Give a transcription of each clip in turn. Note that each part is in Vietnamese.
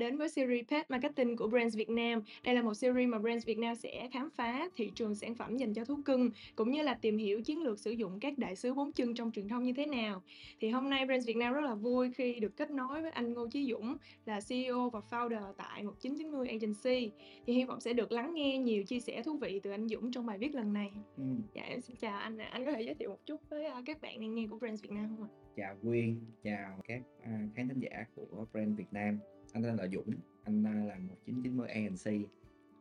đến với series Pet Marketing của Brands Việt Nam. Đây là một series mà Brands Việt Nam sẽ khám phá thị trường sản phẩm dành cho thú cưng cũng như là tìm hiểu chiến lược sử dụng các đại sứ bốn chân trong truyền thông như thế nào. Thì hôm nay Brands Việt Nam rất là vui khi được kết nối với anh Ngô Chí Dũng là CEO và founder tại 1990 Agency. Thì hy vọng sẽ được lắng nghe nhiều chia sẻ thú vị từ anh Dũng trong bài viết lần này. Ừ. Dạ em xin chào anh. Anh có thể giới thiệu một chút với à, các bạn đang nghe của Brands Việt Nam không ạ? Chào Quyên, chào các à, khán thính giả của brand Việt Nam. Anh tên là Dũng, anh à, là một 1990 ANC.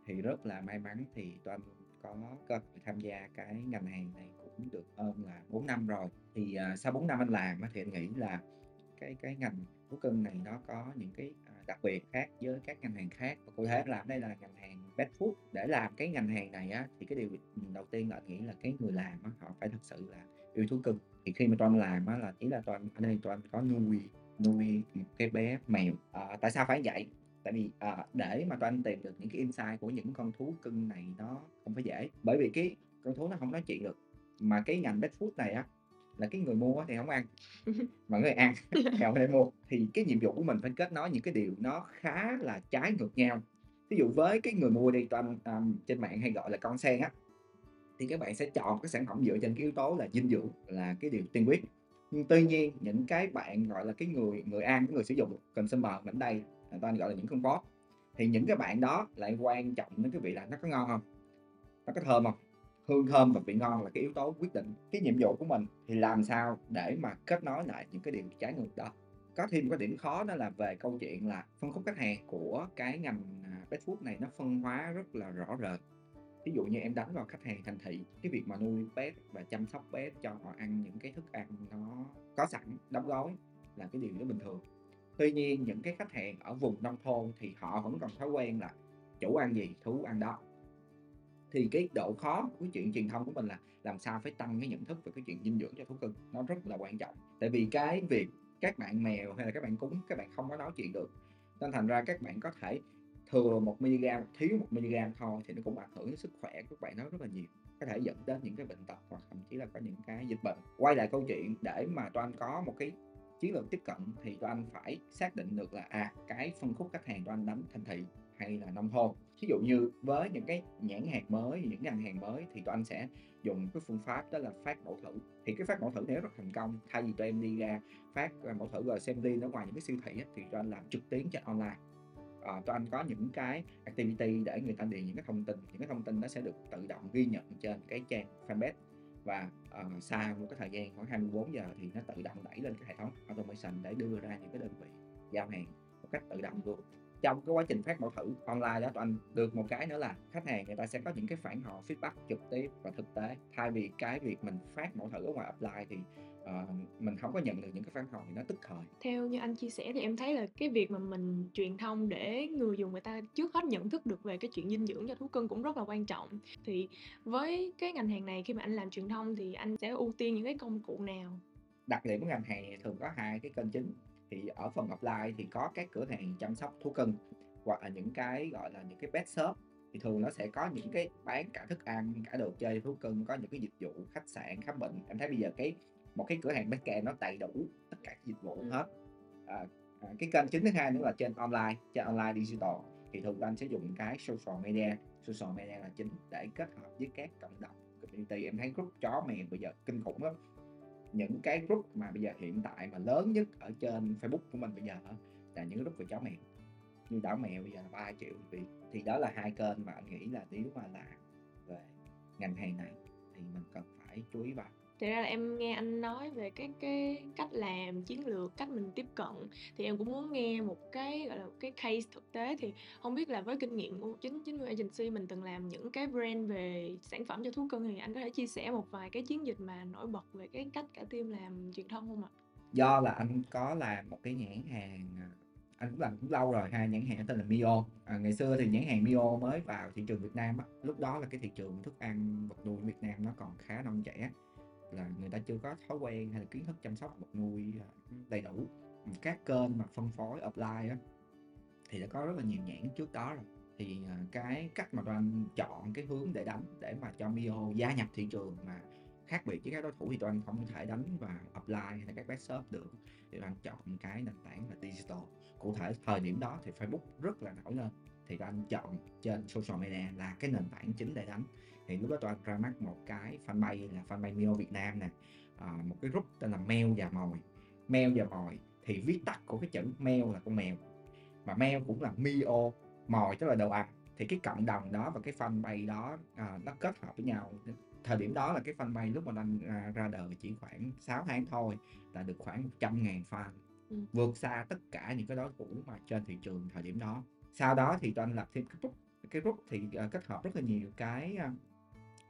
Thì rất là may mắn thì tụi anh có cơ hội tham gia cái ngành hàng này cũng được hơn là 4 năm rồi. Thì uh, sau 4 năm anh làm thì anh nghĩ là cái cái ngành thú cưng này nó có những cái à, đặc biệt khác với các ngành hàng khác. Và cụ thể làm đây là ngành hàng pet food. Để làm cái ngành hàng này á, thì cái điều đầu tiên là anh nghĩ là cái người làm á, họ phải thật sự là yêu thú cưng thì khi mà toàn làm á là ý là toàn ở đây toàn có nuôi nuôi cái bé mèo. À, tại sao phải vậy? Tại vì à, để mà toàn tìm được những cái insight của những con thú cưng này nó không phải dễ. Bởi vì cái con thú nó không nói chuyện được. Mà cái ngành pet food này á là cái người mua thì không ăn. Mà người ăn thì không thể mua. Thì cái nhiệm vụ của mình phải kết nối những cái điều nó khá là trái ngược nhau. Ví dụ với cái người mua đi toàn um, trên mạng hay gọi là con sen á thì các bạn sẽ chọn cái sản phẩm dựa trên cái yếu tố là dinh dưỡng là cái điều tiên quyết nhưng tuy nhiên, những cái bạn, gọi là, cái người người ăn, cái người sử dụng consumer mình đây, người ta gọi là những con bot, thì những cái bạn đó lại quan trọng đến cái vị là nó có ngon không? Nó có thơm không? Hương thơm và vị ngon là cái yếu tố quyết định cái nhiệm vụ của mình. Thì làm sao để mà kết nối lại những cái điều trái ngược đó? Có thêm một cái điểm khó đó là về câu chuyện là phân khúc khách hàng của cái ngành à, pet food này nó phân hóa rất là rõ rệt. Ví dụ như em đánh vào khách hàng thành thị, cái việc mà nuôi pet và chăm sóc pet cho họ ăn những cái thức ăn có sẵn, đóng gói là cái điều rất bình thường. Tuy nhiên, những cái khách hàng ở vùng nông thôn thì họ vẫn còn thói quen là chủ ăn gì, thú ăn đó. Thì cái độ khó của chuyện truyền thông của mình là làm sao phải tăng cái nhận thức về cái chuyện dinh dưỡng cho thú cưng, nó rất là quan trọng. Tại vì cái việc các bạn mèo hay là các bạn cúng các bạn không có nói chuyện được, nên thành ra các bạn có thể thừa một mg thiếu một mg thôi thì nó cũng ảnh hưởng đến sức khỏe của các bạn nó rất là nhiều có thể dẫn đến những cái bệnh tật hoặc thậm chí là có những cái dịch bệnh. Quay lại câu chuyện, để mà toan có một cái chiến lược tiếp cận thì toan phải xác định được là à cái phân khúc khách hàng toan đánh thành thị hay là nông thôn. Ví dụ như với những cái nhãn hàng mới, những ngành hàng mới thì tụi anh sẽ dùng cái phương pháp đó là phát mẫu thử. Thì cái phát mẫu thử này rất thành công, thay vì tụi em đi ra phát à, mẫu thử rồi xem đi ở ngoài những cái siêu thị thì tụi anh làm trực tuyến trên online uh, tụi anh có những cái activity để người ta điền những cái thông tin những cái thông tin nó sẽ được tự động ghi nhận trên cái trang fanpage. Và uh, sau một cái thời gian khoảng 24 giờ thì nó tự động đẩy lên cái hệ thống automation để đưa ra những cái đơn vị giao hàng một cách tự động luôn. Trong cái quá trình phát mẫu thử online đó tụi anh được một cái nữa là khách hàng người ta sẽ có những cái phản hồi feedback trực tiếp và thực tế. Thay vì cái việc mình phát mẫu thử ở ngoài offline thì uh, mình không có nhận được những cái phản hồi thì nó tức thời Theo như anh chia sẻ thì em thấy là cái việc mà mình truyền thông để người dùng người ta trước hết nhận thức được về cái chuyện dinh dưỡng cho thú cưng cũng rất là quan trọng. Thì với cái ngành hàng này khi mà anh làm truyền thông thì anh sẽ ưu tiên những cái công cụ nào? đặc điểm của ngành hàng này thường có hai cái kênh chính thì ở phần offline thì có các cửa hàng chăm sóc thú cưng hoặc là những cái gọi là những cái pet shop thì thường nó sẽ có những cái bán cả thức ăn cả đồ chơi thú cưng có những cái dịch vụ khách sạn khám bệnh em thấy bây giờ cái một cái cửa hàng pet care nó đầy đủ tất cả dịch vụ hết. À, à, cái kênh chính thứ hai nữa là trên online trên online digital. Thì thường anh sẽ dùng cái social media. Social media là chính để kết hợp với các cộng đồng community. Em thấy group chó mèo bây giờ kinh khủng lắm. Những cái group mà bây giờ hiện tại mà lớn nhất ở trên Facebook của mình bây giờ là những group về chó mèo. Như đảo mèo bây giờ là 3 triệu Việt thì đó là hai kênh mà anh nghĩ là nếu mà làm về ngành hàng này thì mình cần phải chú ý vào thì ra là em nghe anh nói về cái cái cách làm, chiến lược, cách mình tiếp cận thì em cũng muốn nghe một cái, gọi là, cái case thực tế. Thì không biết là với kinh nghiệm của 990 Agency mình từng làm những cái brand về sản phẩm cho thú cưng thì anh có thể chia sẻ một vài cái chiến dịch mà nổi bật về cái cách cả team làm truyền thông không ạ? do là anh có làm một cái nhãn hàng à, anh cũng làm cũng lâu rồi ha nhãn hàng tên là Mio. À, ngày xưa thì nhãn hàng Mio mới vào thị trường Việt Nam á lúc đó là cái thị trường thức ăn vật nuôi Việt Nam nó còn khá non trẻ là người ta chưa có thói quen hay là kiến thức chăm sóc vật nuôi à, đầy đủ. Các kênh mà phân phối offline á, thì đã có rất là nhiều nhãn trước đó rồi. Thì à, cái cách mà toàn chọn cái hướng để đánh, để mà cho Mio gia nhập thị trường mà khác biệt với các đối thủ thì toàn không thể đánh và apply hay là các best shop được. Thì toàn chọn cái nền tảng là digital. Cụ thể thời điểm đó thì Facebook rất là nổi lên. Thì tụi anh chọn trên social media là cái nền tảng chính để đánh thì lúc đó tụi anh ra mắt một cái fanpage là fanpage Mio Việt Nam nè. À, một cái group tên là mèo và mồi. Mèo và mồi thì viết tắt của cái chữ mèo là con mèo. Mà mèo cũng là Mio mồi tức là đồ ăn thì cái cộng đồng đó và cái fanpage đó à, nó kết hợp với nhau. Thời điểm đó là cái fanpage lúc mà anh à, ra đời chỉ khoảng 6 tháng thôi là được khoảng 100 ngàn fan. Ừ. vượt xa tất cả những cái đối thủ mà trên thị trường thời điểm đó. Sau đó thì tụi anh lập thêm cái group cái group thì à, kết hợp rất là nhiều cái à,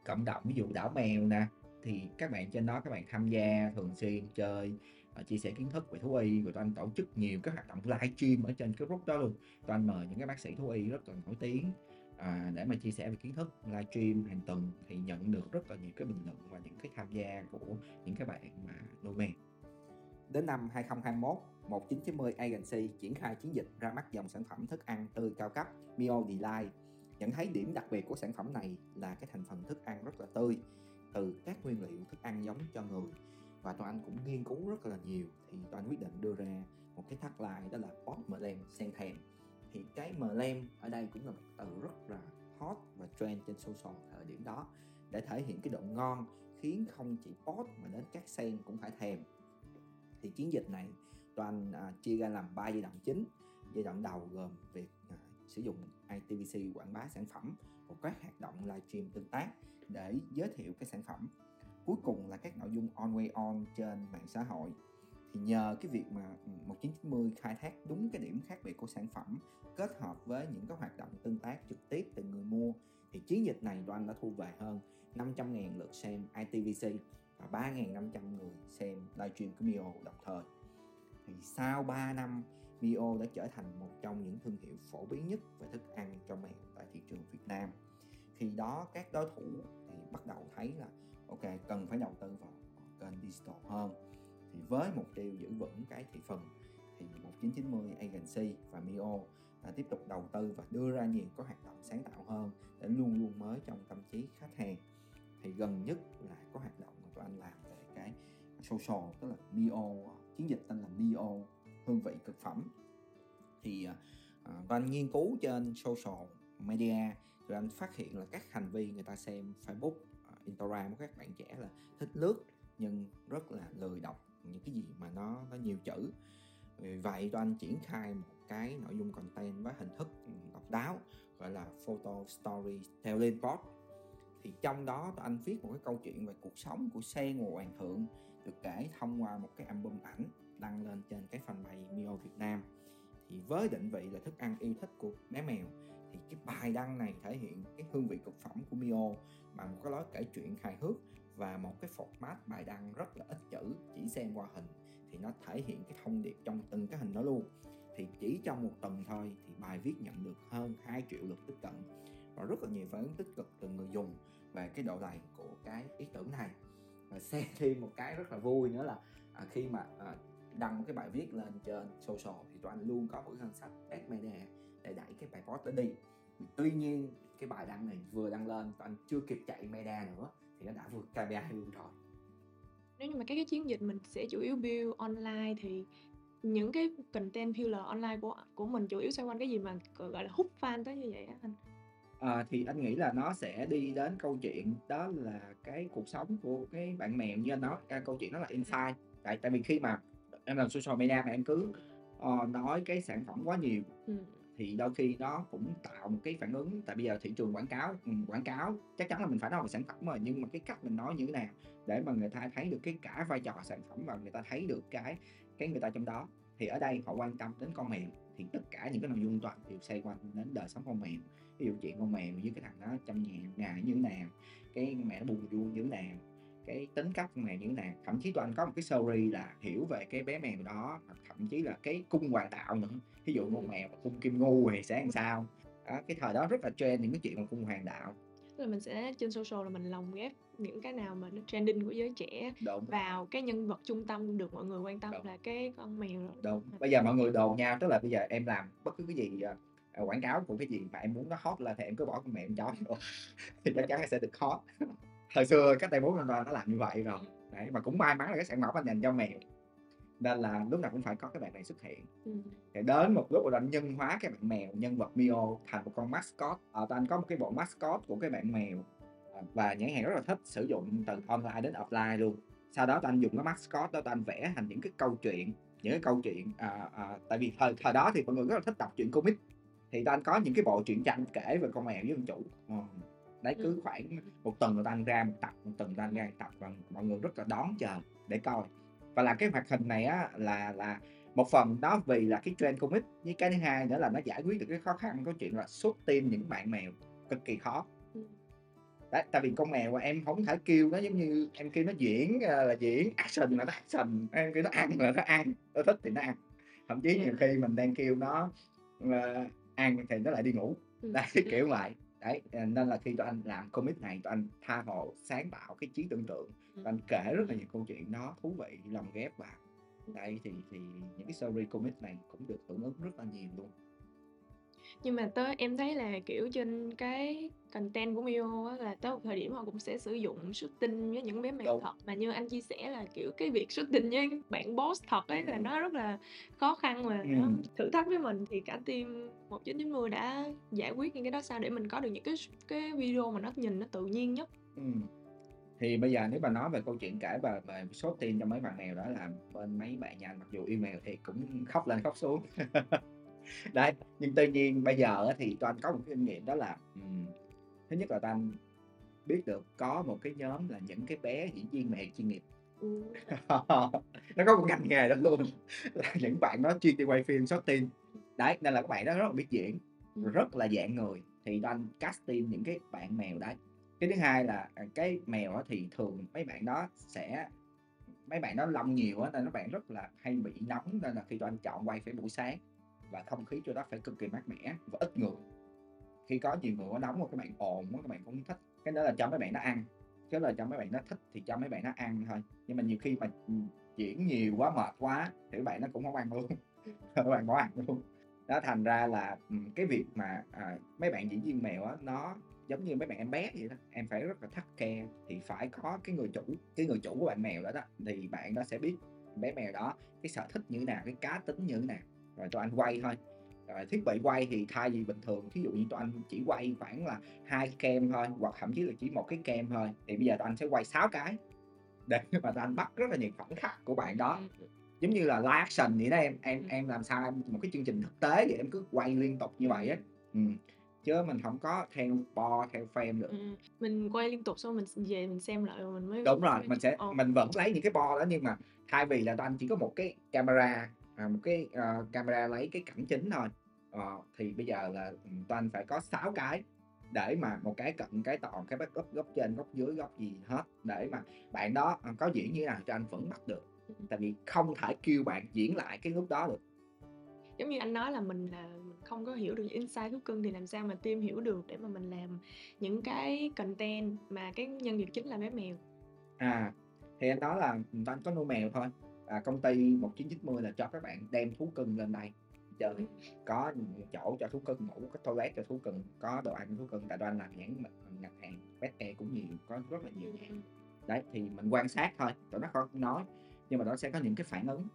cộng đồng ví dụ đảo mèo nè thì các bạn trên đó các bạn tham gia thường xuyên chơi ờ, chia sẻ kiến thức về thú y rồi tụi anh tổ chức nhiều các hoạt động live stream ở trên cái group đó luôn tôi anh mời những cái bác sĩ thú y rất là nổi tiếng à, để mà chia sẻ về kiến thức live stream hàng tuần thì nhận được rất là nhiều cái bình luận và những cái tham gia của những cái bạn mà nuôi mèo Đến năm 2021, 1990 Agency triển khai chiến dịch ra mắt dòng sản phẩm thức ăn tươi cao cấp Mio Delight. Nhận thấy điểm đặc biệt của sản phẩm này là cái thành phần thức ăn rất là tươi từ các nguyên liệu thức ăn giống cho người. Và tụi anh cũng nghiên cứu rất là nhiều thì tụi anh quyết định đưa ra một cái tagline đó là pot mlem sen thèm. Thì cái mlem ở đây cũng là một từ rất là hot và trend trên social thời điểm đó để thể hiện cái độ ngon khiến không chỉ pot mà đến các sen cũng phải thèm. Thì chiến dịch này toàn à, chia ra làm 3 giai đoạn chính. Giai đoạn đầu gồm việc sử dụng ITVC quảng bá sản phẩm và các hoạt động livestream tương tác để giới thiệu cái sản phẩm. Cuối cùng là các nội dung on way on trên mạng xã hội. Thì nhờ cái việc mà 1990 khai thác đúng cái điểm khác biệt của sản phẩm kết hợp với những cái hoạt động tương tác trực tiếp từ người mua, thì chiến dịch này Đoan đã thu về hơn 500.000 lượt xem ITVC và 3.500 người xem livestream của Mio đồng thời. Thì sau 3 năm Mio đã trở thành một trong những thương hiệu phổ biến nhất về thức ăn cho mèo tại thị trường Việt Nam. Khi đó, các đối thủ thì bắt đầu thấy là, ok, cần phải đầu tư vào kênh digital hơn. Thì với mục tiêu giữ vững cái thị phần thì 1990 Agency và Mio đã tiếp tục đầu tư và đưa ra nhiều các hoạt động sáng tạo hơn để luôn luôn mới trong tâm trí khách hàng. Thì gần nhất là có hoạt động mà tụi anh làm về cái social, tức là Mio, chiến dịch tên là Mio hương vị cực phẩm. Thì à, à, uh, anh nghiên cứu trên social media rồi anh phát hiện là các hành vi người ta xem Facebook, à, Instagram của các bạn trẻ là thích lướt nhưng rất là lười đọc những cái gì mà nó nó nhiều chữ. Vì vậy cho anh triển khai một cái nội dung content với hình thức độc đáo gọi là photo story telling post thì trong đó anh viết một cái câu chuyện về cuộc sống của xe và hoàng thượng được kể thông qua một cái album ảnh đăng lên trên cái fanpage Mio Việt Nam. Thì với định vị là thức ăn yêu thích của bé mèo thì cái bài đăng này thể hiện cái hương vị cực phẩm của Mio bằng một cái lối kể chuyện hài hước và một cái format bài đăng rất là ít chữ chỉ xem qua hình. Thì nó thể hiện cái thông điệp trong từng cái hình đó luôn. Thì chỉ trong một tuần thôi thì bài viết nhận được hơn 2 triệu lượt tiếp cận và rất là nhiều phản ứng tích cực từ người dùng về cái độ đầy của cái ý tưởng này. Và xem thêm một cái rất là vui nữa là à, khi mà à, đăng một cái bài viết lên trên social thì tụi anh luôn có một cái danh sách ad media để đẩy cái bài post đó đi. Tuy nhiên cái bài đăng này vừa đăng lên tụi anh chưa kịp chạy media nữa thì nó đã vượt KPI luôn rồi. Nếu như mà các cái chiến dịch mình sẽ chủ yếu build online thì những cái content pillar online của của mình chủ yếu xoay quanh cái gì mà gọi là hút fan tới như vậy á anh? À, thì anh nghĩ là nó sẽ đi đến câu chuyện đó là cái cuộc sống của cái bạn mèo như anh nói. Cái câu chuyện đó là insight tại tại vì khi mà em làm social media mà em cứ uh, nói cái sản phẩm quá nhiều. Ừ. thì đôi khi nó cũng tạo một cái phản ứng. Tại bây giờ thị trường quảng cáo ừ, quảng cáo chắc chắn là mình phải nói về sản phẩm rồi nhưng mà cái cách mình nói như thế nào để mà người ta thấy được cái cả vai trò sản phẩm và người ta thấy được cái cái người ta trong đó. Thì ở đây họ quan tâm đến con mèo. Thì tất cả những cái nội dung toàn đều xoay quanh đến đời sống con mèo. Ví dụ chuyện con mèo với cái thằng đó chăm nhà ngày như thế nào cái mẹ nó buồn vui như thế nào cái tính cách con mèo như thế nào thậm chí tụi anh có một cái story là hiểu về cái bé mèo đó hoặc thậm chí là cái cung hoàng đạo nữa ví dụ con mèo cung kim ngu thì sẽ làm sao đó, cái thời đó rất là trend những cái chuyện mà cung hoàng đạo tức là mình sẽ trên social là mình lồng ghép những cái nào mà nó trending của giới trẻ Đúng. vào cái nhân vật trung tâm được mọi người quan tâm Đúng. là cái con mèo rồi. Đúng. Bây giờ mọi người đồn nhau tức là bây giờ em làm bất cứ cái gì uh, quảng cáo của cái gì mà em muốn nó hot lên thì em cứ bỏ con mèo em chó thì chắc chắn sẽ được hot. Thời xưa cách đây bốn năm nó làm như vậy rồi. Đấy mà cũng may mắn là cái sản phẩm anh dành cho mèo. Nên là lúc nào cũng phải có cái bạn này xuất hiện. Ừm. thì đến một lúc rồi anh nhân hóa cái bạn mèo nhân vật Mio thành một con mascot. Ở tụi anh có một cái bộ mascot của cái bạn mèo. Ờ, và nhãn hàng rất là thích sử dụng từ online đến offline luôn. Sau đó tụi anh dùng cái mascot đó tụi anh vẽ thành những cái câu chuyện những cái câu chuyện à, à, tại vì thời thời đó thì mọi người rất là thích đọc truyện comic. Thì tụi anh có những cái bộ truyện tranh kể về con mèo với ông chủ đấy cứ Ừm. khoảng một tuần tụi anh ra một tập một tuần tụi anh ra một tập và mọi người rất là đón chờ để coi và làm cái hoạt hình này á là là một phần đó vì là cái trend comic với cái thứ hai nữa là nó giải quyết được cái khó khăn có chuyện là xuất tim những bạn mèo cực kỳ khó Ừm. đấy tại vì con mèo mà em không thể kêu nó giống như em kêu nó diễn ờ, là diễn action là nó action em kêu nó ăn là nó ăn nó thích thì nó ăn thậm chí nhiều khi mình đang kêu nó ờ, ăn thì nó lại đi ngủ Ừm. đấy kiểu vậy đấy ờ, nên là khi tụi anh làm comic này tụi anh tha hồ sáng tạo cái trí tưởng tượng tụi anh kể rất là nhiều câu chuyện nó thú vị lồng ghép vào. Đây thì thì những cái series comic này cũng được hưởng ứng rất là nhiều luôn Nhưng mà tới em thấy là, kiểu, trên cái content của Mio á là tới một thời điểm họ cũng sẽ sử dụng shooting với những bé mèo Đúng. thật, mà như anh chia sẻ là, kiểu, cái việc shooting với bạn boss thật ấy là nó rất là khó khăn và nó Ừm. thử thách với mình, thì cả team 1990 đã giải quyết những cái đó sao để mình có được những cái cái video mà nó nhìn nó tự nhiên nhất? Ừm. Thì bây giờ nếu mà nói về câu chuyện kể về về số tiền cho mấy bạn mèo đó là bên mấy bạn nhà mặc dù yêu mèo thì cũng khóc lên khóc xuống. Đấy, nhưng tuy nhiên bây giờ thì anh có một cái kinh nghiệm đó là, ừm, thứ nhất là anh biết được có một cái nhóm là những cái bé diễn viên mèo chuyên nghiệp. Ừm. Nó có một ngành nghề đó luôn, là những bạn đó chuyên đi quay phim shooting. Đấy, nên là các bạn đó rất là biết diễn, Ừm. rất là dạng người, thì anh casting những cái bạn mèo đấy. Cái thứ hai là, à, cái mèo thì thường mấy bạn đó sẽ mấy bạn đó lông nhiều á nên mấy bạn rất là hay bị nóng nên là khi tụi anh chọn quay phải buổi sáng và không khí chỗ đó phải cực kỳ mát mẻ và ít người. Khi có nhiều người quá nóng quá các bạn ồn quá các bạn cũng thích, cái đó là cho mấy bạn nó ăn, chứ là cho mấy bạn nó thích thì cho mấy bạn nó ăn thôi. Nhưng mà nhiều khi mà, chuyển nhiều quá, mệt quá thì các bạn nó cũng không ăn luôn, các bạn bỏ ăn luôn. Đó, thành ra là, cái việc mà, à, mấy bạn diễn viên mèo á nó giống như mấy bạn em bé vậy đó, em phải rất là thắt khe thì phải có cái người chủ, cái người chủ của bạn mèo đó đó, thì bạn đó sẽ biết bé mèo đó cái sở thích như thế nào, cái cá tính như thế nào, rồi tụi anh quay thôi. Rồi thiết bị quay thì thay vì bình thường thí dụ như tụi anh chỉ quay khoảng là 2 cam thôi, hoặc thậm chí là chỉ một cái cam thôi, thì bây giờ tụi anh sẽ quay 6 cái để mà tụi anh bắt rất là nhiều khoảnh khắc của bạn đó. Ừm. Giống như là live action vậy đó em, em Ừm. em làm sao em một cái chương trình thực tế vậy em cứ quay liên tục như vậy á. Ừm, chứ mình hổng có theo bo, theo frame được. Ừm, mình quay liên tục xong mình về mình xem lại rồi mình mới Đúng rồi, mình sẽ ờ. mình vẫn lấy những cái bo đó nhưng mà thay vì là tụi anh chỉ có một cái camera, à, một cái, ờ, camera lấy cái cảnh chính thôi, ờ, thì bây giờ là, tụi anh phải có 6 cái để mà một cái cận, cái toàn, cái backup góc trên, góc dưới, góc gì hết để mà bạn đó, ờ, có diễn như nào cho anh vẫn bắt được. Ừm. Tại vì không thể kêu bạn diễn lại cái lúc đó được. Giống như anh nói là mình là mình không có hiểu được insight thú cưng thì làm sao mà team hiểu được để mà mình làm những cái content mà cái nhân vật chính là bé mèo? À, thì anh nói là, tụi anh có nuôi mèo thôi, à, công ty 1990 là cho các bạn đem thú cưng lên đây chơi, có, chỗ cho thú cưng ngủ, có toilet cho thú cưng, có đồ ăn cho thú cưng, tại anh làm nhãn mặt ngành hàng pet care cũng nhiều, có rất là nhiều nhãn. Đấy, thì mình quan sát thôi, tụi nó không nói, nhưng mà nó sẽ có những cái phản ứng.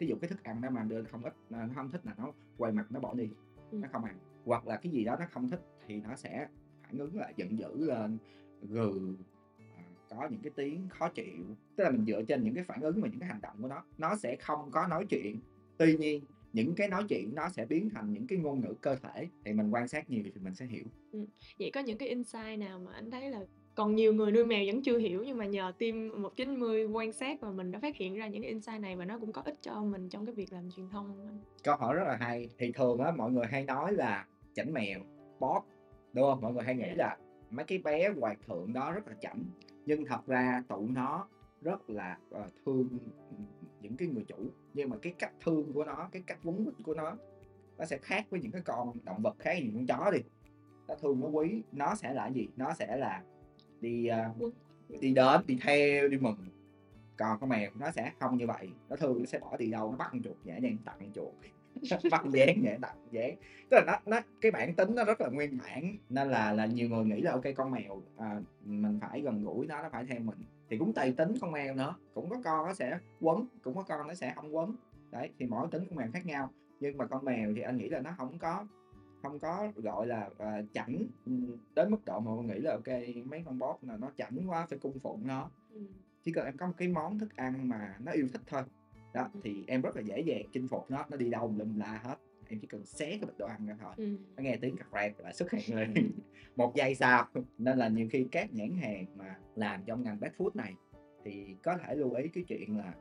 Thí dụ cái thức ăn đó mà đưa không ít, nó hông thích là nó quay mặt nó bỏ đi, Ừm. nó không ăn. Hoặc là cái gì đó nó không thích thì nó sẽ phản ứng lại, giận dữ lên, gừ, có những cái tiếng khó chịu. Tức là mình dựa trên những cái phản ứng và những cái hành động của nó, nó sẽ không có nói chuyện. Tuy nhiên những cái nói chuyện nó sẽ biến thành những cái ngôn ngữ cơ thể, thì mình quan sát nhiều thì mình sẽ hiểu. Ừm, vậy có những cái insight nào mà anh thấy là còn nhiều người nuôi mèo vẫn chưa hiểu nhưng mà nhờ team 1990 quan sát và mình đã phát hiện ra những cái insight này và nó cũng có ích cho mình trong cái việc làm truyền thông hông anh? Câu hỏi rất là hay, thì thường á mọi người hay nói là chảnh mèo, bóp, đúng hông? Mọi người hay nghĩ Dạ. là mấy cái bé hoàng thượng đó rất là chảnh, nhưng thật ra tụi nó rất là, ờ, thương, những cái người chủ, nhưng mà cái cách thương của nó, cái cách quấn quýt của nó, nó sẽ khác với những cái con động vật khác, như con chó đi, nó thương, nó quý, nó sẽ là gì? Nó sẽ là đi, Quấn. đi đến, đi theo, đi mừng. Còn con mèo nó sẽ không như vậy, nó thương nó sẽ bỏ đi đâu, nó bắt con chuột nhẹ nhàng tặng con chuột, băng dán nhẹ đặt dán tức là nó nó cái bản tính nó rất là nguyên bản nên là là nhiều người nghĩ là ok con mèo à, mình phải gần gũi nó nó phải theo mình. Thì cũng tùy tính con mèo nữa. Cũng có con nó sẽ quấn cũng có con nó sẽ không quấn. Đấy thì mỗi tính con mèo khác nhau. Nhưng mà con mèo thì anh nghĩ là nó không có không có gọi là uh, chảnh đến mức độ mà mình nghĩ là ok mấy con bot là nó chảnh quá phải cung phụng nó. Ừ. chỉ cần em có một cái món thức ăn mà nó yêu thích thôi đó thì em rất là dễ dàng chinh phục nó nó đi đâu lùm la hết. Em chỉ cần xé cái bịch đồ ăn ra thôi. Ừ. nó nghe tiếng cặc rạc lại xuất hiện liền một giây sau nên là nhiều khi các nhãn hàng mà làm trong ngành pet food này thì có thể lưu ý cái chuyện là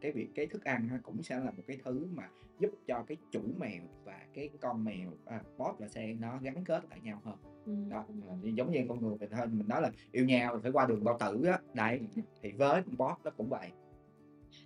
cái việc cái thức ăn cũng sẽ là một cái thứ mà giúp cho cái chủ mèo và cái con mèo à, bot và sen nó gắn kết lại nhau hơn. Ừ. đó giống như con người mình thôi mình nói là yêu nhau phải qua đường bao tử á. Đấy thì với con bot nó cũng vậy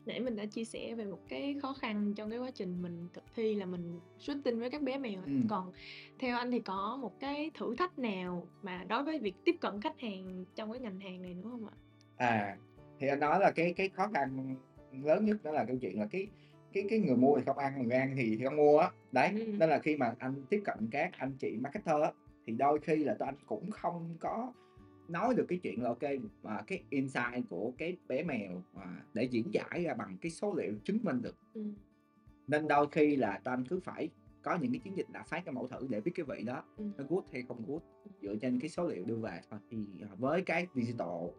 nãy mình đã chia sẻ về một cái khó khăn trong cái quá trình mình thực thi là mình xuất tinh với các bé mèo ừ. còn theo anh thì có một cái thử thách nào mà đối với việc tiếp cận khách hàng trong cái ngành hàng này nữa không ạ à thì anh nói là cái cái khó khăn lớn nhất đó là câu chuyện là cái cái cái người mua thì không ăn người ăn thì, thì không mua á đấy ừ. nên là khi mà anh tiếp cận các anh chị marketer á thì đôi khi là tụi anh cũng không có nói được cái chuyện là ok mà cái insight của cái bé mèo mà để diễn giải ra bằng cái số liệu chứng minh được ừ. nên đôi khi là anh cứ phải có những cái chiến dịch đã phát cái mẫu thử để biết cái vị đó ừ. nó good hay không good dựa trên cái số liệu đưa về thôi thì à, với cái digital uh,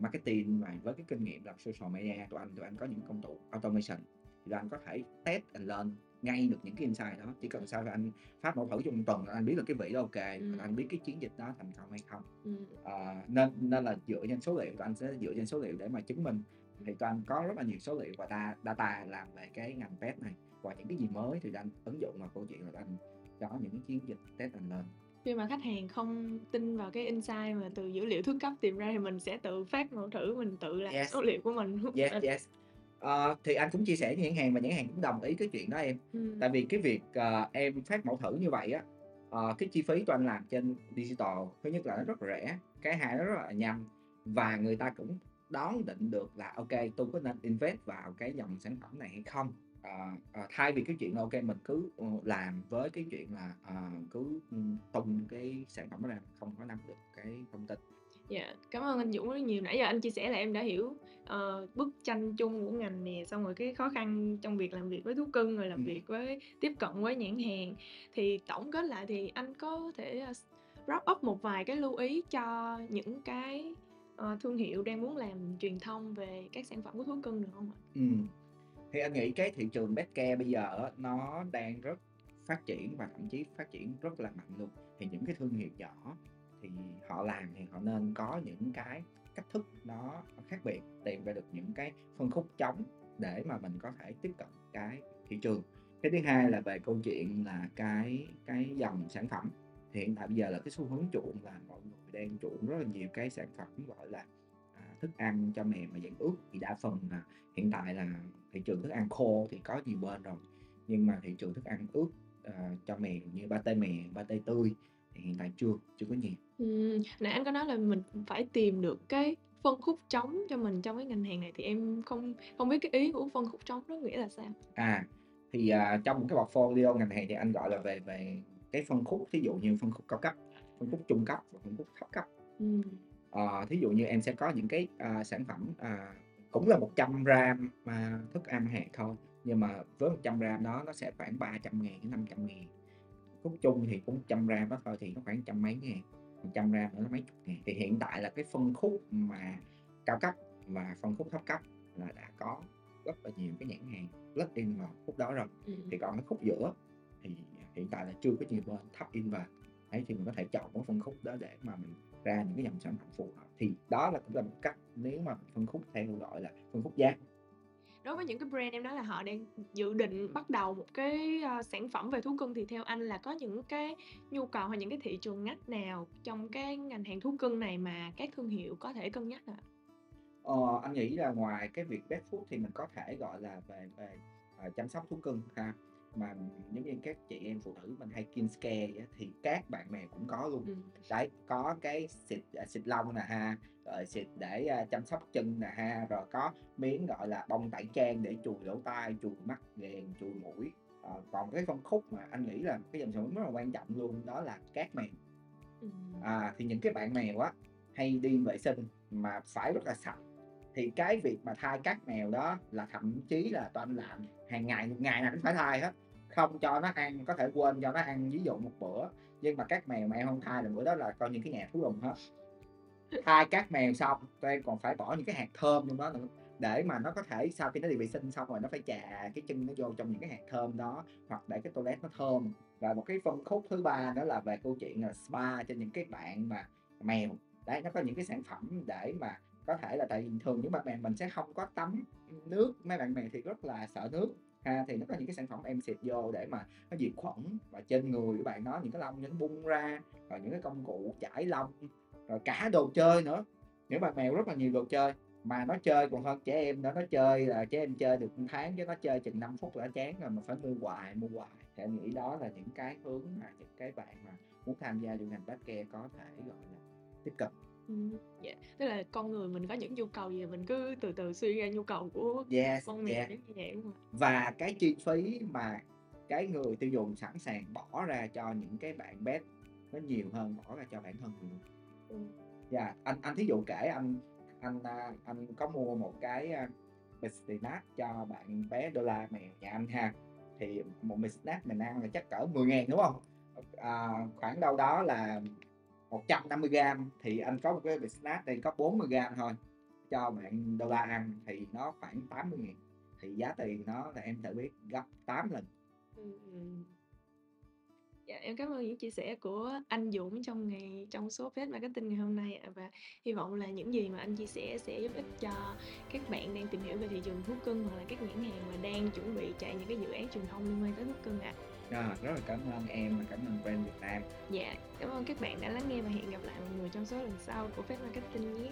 marketing và với cái kinh nghiệm làm social media tụi anh tụi anh có những công cụ automation thì anh có thể test and learn ngay được những cái insight đó. Chỉ cần sao là anh phát mẫu thử trong một tuần anh biết là cái vị đó ok ừ. anh biết cái chiến dịch đó thành công hay không. Ừ. à, nên nên là dựa trên số liệu anh sẽ dựa trên số liệu để mà chứng minh. Thì tụi anh có rất là nhiều số liệu và data, data làm về cái ngành pet này. Và những cái gì mới thì anh ứng dụng vào câu chuyện là anh có những cái chiến dịch test and learn khi mà khách hàng không tin vào cái insight mà từ dữ liệu thứ cấp tìm ra thì mình sẽ tự phát mẫu thử mình tự làm yes. số liệu của mình. Yes yes uh, thì anh cũng chia sẻ với nhãn hàng và nhãn hàng cũng đồng ý cái chuyện đó em. Ừ. tại vì cái việc uh, em phát mẫu thử như vậy á uh, cái chi phí của anh làm trên digital thứ nhất là nó rất là rẻ cái hai nó rất là nhanh và người ta cũng đón định được là ok tôi có nên invest vào cái dòng sản phẩm này hay không. À, à, thay vì cái chuyện là ok mình cứ uh, làm với cái chuyện là à, cứ tung cái sản phẩm đó ra không có nắm được cái thông tin Dạ, cảm ơn anh Dũng rất nhiều. Nãy giờ anh chia sẻ là em đã hiểu, ờ, bức tranh chung của ngành nè, xong rồi cái khó khăn trong việc làm việc với thú cưng, rồi làm Ừm. việc với tiếp cận với nhãn hàng. Thì tổng kết lại thì anh có thể, a, wrap up một vài cái lưu ý cho những cái, ờ, thương hiệu đang muốn làm truyền thông về các sản phẩm của thú cưng được không ạ? Ừm. Thì anh nghĩ cái thị trường pet care bây giờ nó đang rất phát triển và thậm chí phát triển rất là mạnh luôn. Thì những cái thương hiệu nhỏ thì họ làm thì họ nên có những cái cách thức nó khác biệt tìm ra được những cái phân khúc trống để mà mình có thể tiếp cận cái thị trường. Cái thứ hai là về câu chuyện là cái cái dòng sản phẩm. Thì hiện tại bây giờ là cái xu hướng chuộng là mọi người đang chuộng rất là nhiều cái sản phẩm gọi là à, thức ăn cho mèo mà dạng ướt thì đa phần là hiện tại là thị trường thức ăn khô thì có nhiều bên rồi. Nhưng mà thị trường thức ăn ướt à, ờ, cho mèo như ba tê mèo ba tê tươi thì hiện tại chưa chưa có nhiều Ừm, nãy anh có nói là mình phải tìm được cái phân khúc trống cho mình trong cái ngành hàng này thì em không không biết cái ý của phân khúc trống đó nghĩa là sao? À, thì, à, trong cái portfolio ngành hàng thì anh gọi là về về cái phân khúc, thí dụ như phân khúc cao cấp, phân khúc trung cấp và phân khúc thấp cấp. Ừm. Ờ, thí dụ như em sẽ có những cái, à, sản phẩm, à, cũng là 100 gram, à, thức ăn hạt thôi, nhưng mà với 100 gram đó nó sẽ khoảng 300.000 đến 500.000. Khúc chung thì cũng 100 gram đó thôi thì nó khoảng trăm mấy ngàn trăm gram nữa mấy chục ngàn. Thì hiện tại là cái phân khúc mà cao cấp và phân khúc thấp cấp là đã có rất là nhiều cái nhãn hàng lất in vào khúc đó rồi. Ừ. thì còn cái khúc giữa thì hiện tại là chưa có nhiều bên thấp in vào đấy thì mình có thể chọn một phân khúc đó để mà mình ra những cái dòng sản phẩm phù hợp. Thì đó là cũng là một cách nếu mà phân khúc theo gọi là phân khúc giá đối với những cái brand em nói là họ đang dự định bắt đầu một cái uh, sản phẩm về thú cưng thì theo anh là có những cái nhu cầu hay những cái thị trường ngách nào trong cái ngành hàng thú cưng này mà các thương hiệu có thể cân nhắc ạ? Ờ, anh nghĩ là ngoài cái việc pet food thì mình có thể gọi là về về uh, chăm sóc thú cưng ha mà giống như các chị em phụ nữ mình hay skin care thì các bạn bè cũng có luôn ừ. đấy có cái xịt à, xịt lông nè ha rồi xịt để uh, chăm sóc chân nè ha rồi có miếng gọi là bông tẩy trang để chùi lỗ tai chùi mắt ghèn chùi mũi Ờ, còn cái phân khúc mà anh nghĩ là cái dòng sản phẩm rất là quan trọng luôn đó là cát mèo. Ừm. À, thì những cái bạn mèo á hay đi vệ sinh mà phải rất là sạch thì cái việc mà thay cát mèo đó là thậm chí là tụi anh làm hàng ngày một ngày nào cũng phải thay hết không cho nó ăn, có thể quên cho nó ăn, ví dụ một bữa. Nhưng mà cát mèo mà em không thay là bữa đó là coi như cái nhà thú rừng hết. Thay cát mèo xong, tụi em còn phải bỏ những cái hạt thơm trong đó nữa. Để mà nó có thể sau khi nó đi vệ sinh xong rồi, nó phải chà cái chân nó vô trong những cái hạt thơm đó, hoặc để cái toilet nó thơm. Và một cái phân khúc thứ ba đó là về câu chuyện là spa cho những cái bạn mà mèo. Đấy, nó có những cái sản phẩm để mà có thể là, tại vì thường những bạn mèo mình sẽ không có tắm nước. Mấy bạn mèo thì rất là sợ nước ha, thì nó có những cái sản phẩm em xịt vô để mà nó diệt khuẩn và trên người của bạn nó những cái lông nó bung ra, rồi những cái công cụ chải lông, rồi cả đồ chơi nữa. Những bạn mèo rất là nhiều đồ chơi, mà nó chơi còn hơn trẻ em đó nó chơi là trẻ em chơi được một tháng chứ nó chơi chừng 5 phút là chán rồi, mà phải mua hoài mua hoài. Thì em nghĩ đó là những cái hướng mà những cái bạn mà muốn tham gia vô ngành bát care có thể, gọi là, tiếp cận. Ừm, dạ, tức là con người mình có những nhu cầu gì mình cứ từ từ suy ra nhu cầu của yes con mèo yeah. giống như vậy, đúng hông ạ? và cái chi phí mà cái người tiêu dùng sẵn sàng bỏ ra cho những cái bạn pet nó nhiều hơn bỏ ra cho bản thân mình Ừm. dạ anh anh thí dụ kể anh anh à, anh có mua một cái à, bịch snack cho bạn bé đô la mèo nhà anh ha thì một bịch snack mình ăn là chắc cỡ 10 ngàn đúng không à, khoảng đâu đó là 150 gram thì anh có một cái bịch snack đây có 40 gram thôi cho bạn đô la ăn thì nó khoảng 80 nghìn thì giá tiền nó là em tự biết gấp 8 lần ừ, ừ. Dạ, em cảm ơn những chia sẻ của anh Dũng trong ngày trong số phép Marketing ngày hôm nay. Và hy vọng là những gì mà anh chia sẻ sẽ giúp ích cho các bạn đang tìm hiểu về thị trường thú cưng hoặc là các nhãn hàng mà đang chuẩn bị chạy những cái dự án truyền thông liên quan tới thú cưng ạ. Rồi, rất là cảm ơn em và cảm ơn brand Việt Nam Dạ, cảm ơn các bạn đã lắng nghe và hẹn gặp lại mọi người trong số lần sau của Phép Marketing nhé.